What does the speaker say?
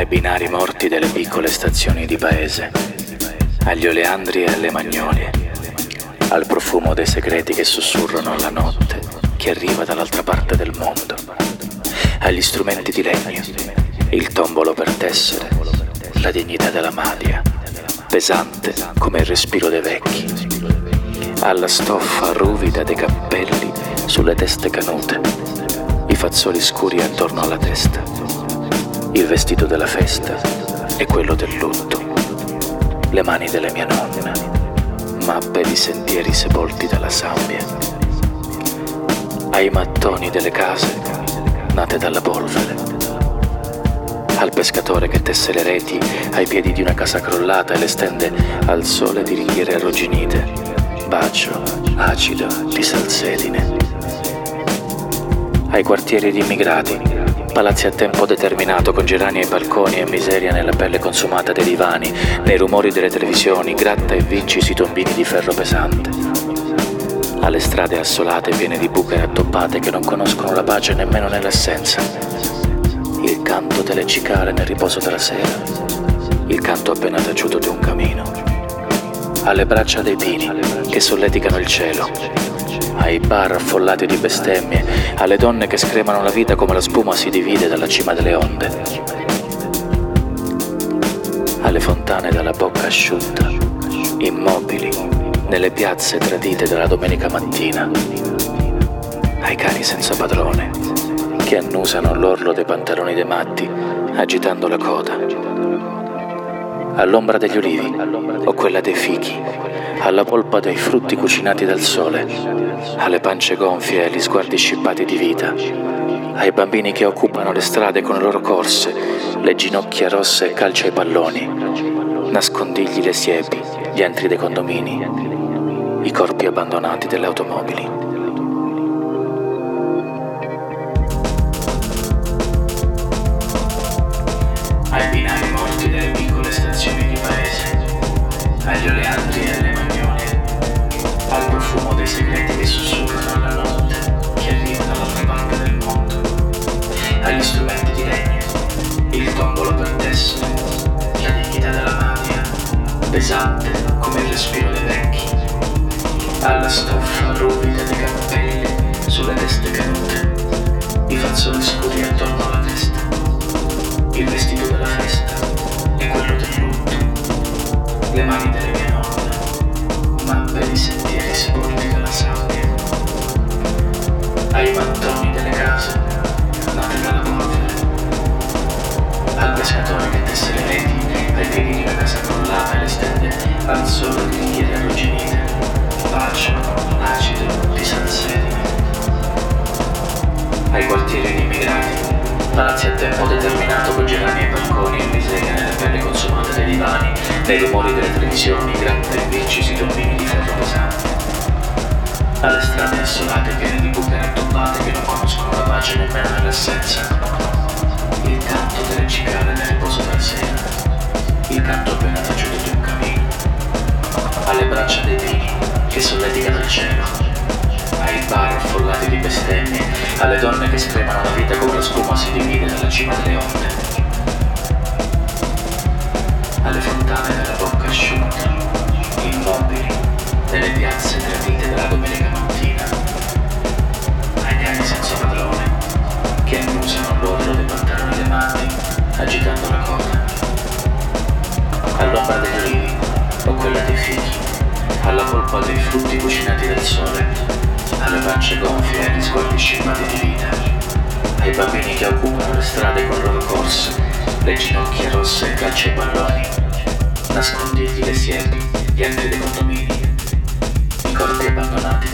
ai binari morti delle piccole stazioni di paese, agli oleandri e alle magnolie, al profumo dei segreti che sussurrano alla notte che arriva dall'altra parte del mondo, agli strumenti di legno, il tombolo per tessere, la dignità della maglia, pesante come il respiro dei vecchi, alla stoffa ruvida dei cappelli sulle teste canute, i fazzoli scuri attorno alla testa il vestito della festa e quello del lutto, le mani delle mie nonne, mappe di sentieri sepolti dalla sabbia, ai mattoni delle case nate dalla polvere, al pescatore che tesse le reti ai piedi di una casa crollata e le stende al sole di ringhiere arrugginite, bacio acido di salsedine, ai quartieri di immigrati Palazzi a tempo determinato con gerani ai balconi e miseria nella pelle consumata dei divani, nei rumori delle televisioni, gratta e vinci sui tombini di ferro pesante. Alle strade assolate piene di buche rattoppate che non conoscono la pace nemmeno nell'assenza. Il canto delle cicale nel riposo della sera. Il canto appena taciuto di un camino. Alle braccia dei pini che solleticano il cielo ai bar affollati di bestemmie, alle donne che scremano la vita come la spuma si divide dalla cima delle onde, alle fontane dalla bocca asciutta, immobili nelle piazze tradite della domenica mattina, ai cani senza padrone che annusano l'orlo dei pantaloni dei matti agitando la coda, all'ombra degli olivi o quella dei fichi alla polpa dei frutti cucinati dal sole, alle pance gonfie e agli sguardi scippati di vita, ai bambini che occupano le strade con le loro corse, le ginocchia rosse e calcio ai palloni, nascondigli le siepi, gli entri dei condomini, i corpi abbandonati delle automobili. Tessere, la dignità della magia, pesante come il respiro dei vecchi, alla stoffa ruvida dei cappelli sulle teste cadute, i fazzoli scuri attorno alla testa, il vestito della festa e quello del lutto, le mani delle al pescatore che tesse le reti piedi di una casa crollata e le stende al sole di ringhiere arrugginite, bacio, acido, di salsedine, ai quartieri di immigrati, palazzi a tempo determinato con gerani ai balconi e miseria nelle pelle consumate dei divani, nei rumori delle televisioni, gratta e vinci sui tombini di ferro pesante alle strade assolate piene di buche rattoppate che non conoscono la pace nemmeno nell'assenza. Il canto delle cicale nel riposo della sera, il canto appena taciuto di un alle braccia dei vini che solleticano il cielo, ai bar affollati di bestemmie, alle donne che scremano la vita come la spuma si divide dalla cima delle onde, alle fontane della bocca asciutta, agitando la coda, all'ombra degli olivi o quella dei fichi, alla polpa dei frutti cucinati dal sole, alle pance gonfie e agli sguardi scimmati di vita, ai bambini che occupano le strade con loro corse, le ginocchia rosse e calci ai palloni, nascondigli le siepi, gli altri dei condomini, corpi abbandonati